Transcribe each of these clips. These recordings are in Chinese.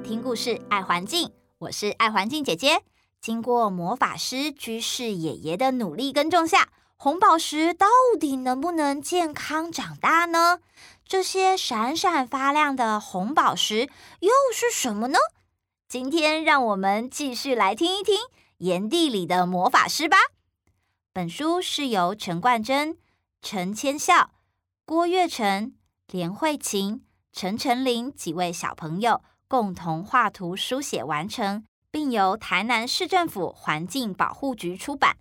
听故事，爱环境。我是爱环境姐姐。经过魔法师居士爷爷的努力耕种下，红宝石到底能不能健康长大呢？这些闪闪发亮的红宝石又是什么呢？今天让我们继续来听一听《炎地里的魔法师》吧。本书是由陈冠珍、陈千孝、郭月成、连慧琴、陈晨琳几位小朋友共同画图书写完成，并由台南市政府环境保护局出版。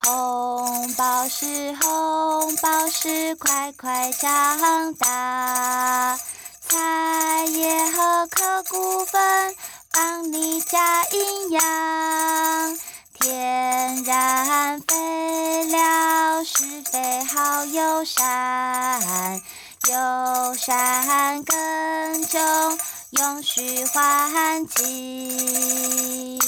红宝石，红宝石，快快长大，菜叶和壳骨粉帮你加营养，天然肥料，施肥好友善。友善耕种，永续环境。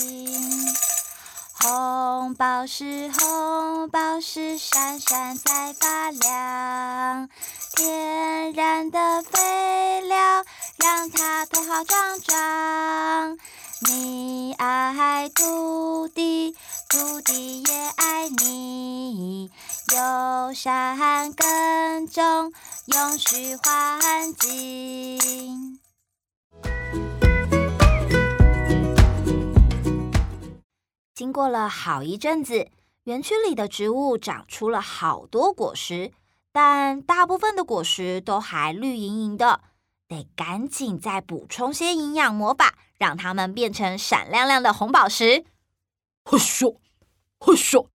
红宝石，红宝石，闪闪在发亮。天然的肥料，让它头好壮壮。你爱土地，土地也爱你。友善耕种。永续环境。过了好一阵子，园区里的植物长出了好多果实，但大部分的果实都还绿莹莹的，得赶紧再补充些营养魔法，让它们变成闪亮亮的红宝石。嘿咻，嘿咻，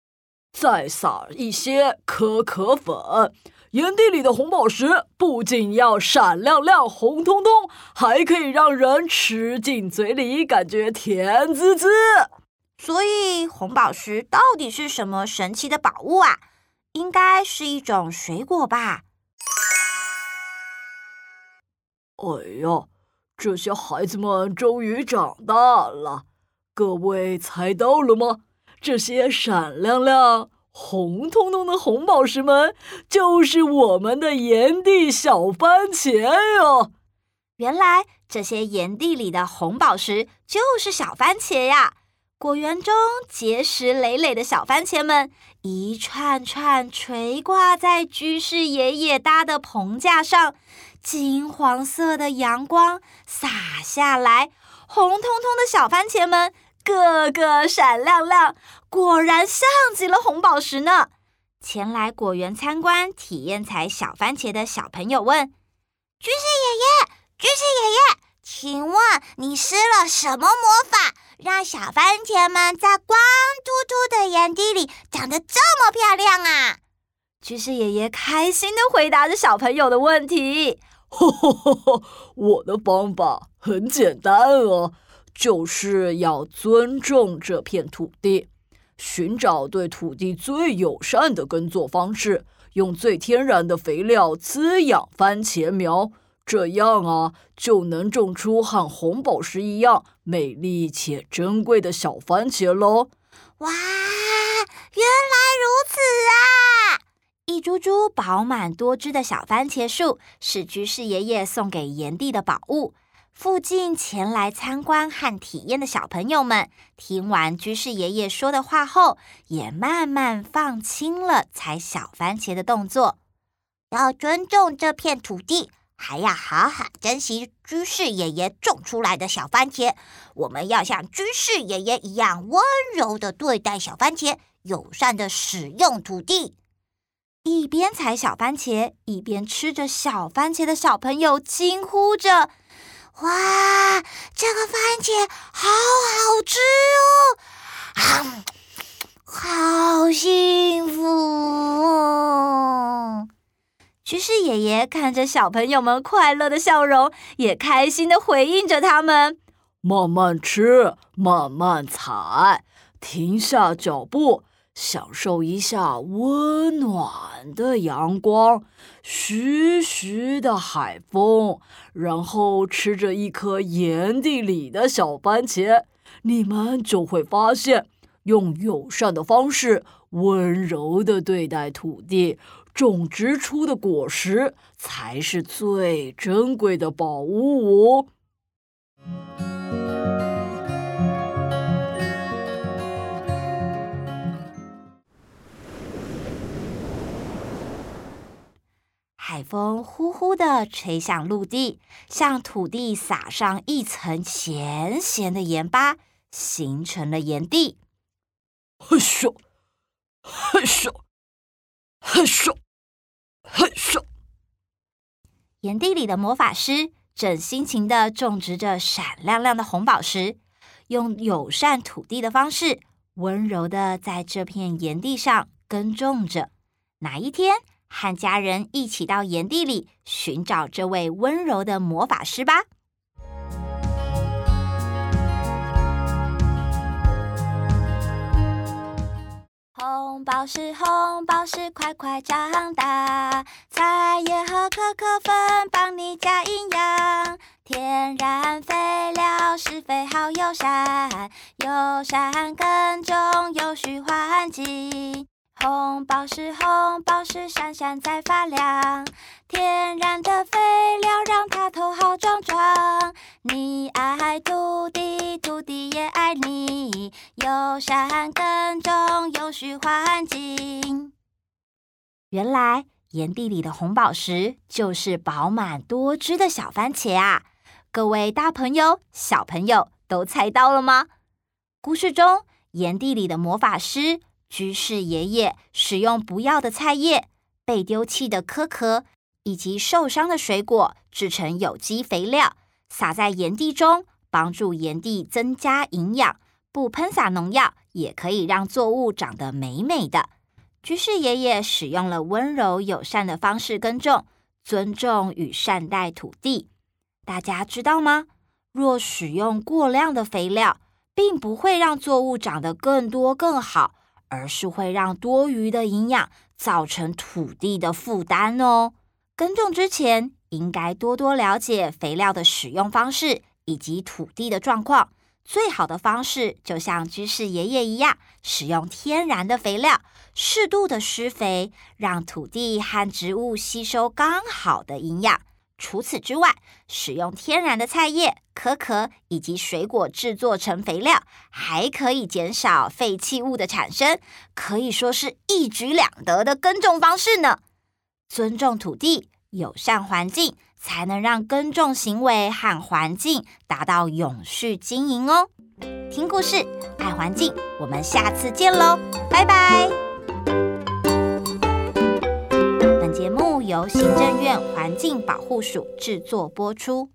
再撒一些可可粉。炎地里的红宝石不仅要闪亮亮、红彤彤，还可以让人吃进嘴里感觉甜滋滋。所以，红宝石到底是什么神奇的宝物啊？应该是一种水果吧？哎呀，这些孩子们终于长大了，各位猜到了吗？这些闪亮亮。红彤彤的红宝石们，就是我们的炎帝小番茄哟！原来这些炎帝里的红宝石就是小番茄呀！果园中结实累累的小番茄们，一串串垂挂在居士爷爷搭的棚架上，金黄色的阳光洒下来，红彤彤的小番茄们。个个闪亮亮，果然像极了红宝石呢！前来果园参观、体验采小番茄的小朋友问：“居士爷爷，居士爷爷，请问你施了什么魔法，让小番茄们在光秃秃的炎地里长得这么漂亮啊？”居士爷爷开心的回答着小朋友的问题：“呵呵呵，我的方法很简单哦。”就是要尊重这片土地，寻找对土地最友善的耕作方式，用最天然的肥料滋养番茄苗，这样啊，就能种出和红宝石一样美丽且珍贵的小番茄喽！哇，原来如此啊！一株株饱满多汁的小番茄树，是居士爷爷送给炎帝的宝物。附近前来参观和体验的小朋友们，听完居士爷爷说的话后，也慢慢放轻了采小番茄的动作。要尊重这片土地，还要好好珍惜居士爷爷种出来的小番茄。我们要像居士爷爷一样温柔地对待小番茄，友善地使用土地。一边采小番茄，一边吃着小番茄的小朋友惊呼着。哇，这个番茄好好吃哦！啊，好幸福哦！居士爷爷看着小朋友们快乐的笑容，也开心地回应着他们：慢慢吃，慢慢采，停下脚步。享受一下温暖的阳光，徐徐的海风，然后吃着一颗炎地里的小番茄，你们就会发现，用友善的方式，温柔的对待土地，种植出的果实才是最珍贵的宝物。海风呼呼地吹向陆地，向土地撒上一层咸咸的盐巴，形成了盐地。嘿咻，嘿咻，嘿咻，嘿咻。岩地里的魔法师正辛勤地种植着闪亮亮的红宝石，用友善土地的方式，温柔地在这片岩地上耕种着。哪一天，和家人一起到岩地里寻找这位温柔的魔法师吧。红宝石，红宝石，快快长大，菜叶和可可粉帮你加营养，天然肥料，施肥好友善，友善耕种，有序环境。红宝石，红宝石，闪闪在发亮。天然的肥料让它头好壮壮。你爱土地，土地也爱你。友善耕种，有序环境。原来盐地里的红宝石就是饱满多汁的小番茄啊！各位大朋友、小朋友都猜到了吗？故事中盐地里的魔法师。居士爷爷使用不要的菜叶、被丢弃的壳壳以及受伤的水果制成有机肥料，撒在盐地中，帮助盐地增加营养。不喷洒农药，也可以让作物长得美美的。居士爷爷使用了温柔友善的方式耕种，尊重与善待土地。大家知道吗？若使用过量的肥料，并不会让作物长得更多更好。而是会让多余的营养造成土地的负担哦。耕种之前应该多多了解肥料的使用方式以及土地的状况。最好的方式就像居士爷爷一样，使用天然的肥料，适度的施肥，让土地和植物吸收刚好的营养。除此之外，使用天然的菜叶、壳壳以及水果制作成肥料，还可以减少废弃物的产生，可以说是一举两得的耕种方式呢。尊重土地，友善环境，才能让耕种行为和环境达到永续经营哦。听故事，爱环境，我们下次见喽，拜拜。节目由行政院环境保护署制作播出。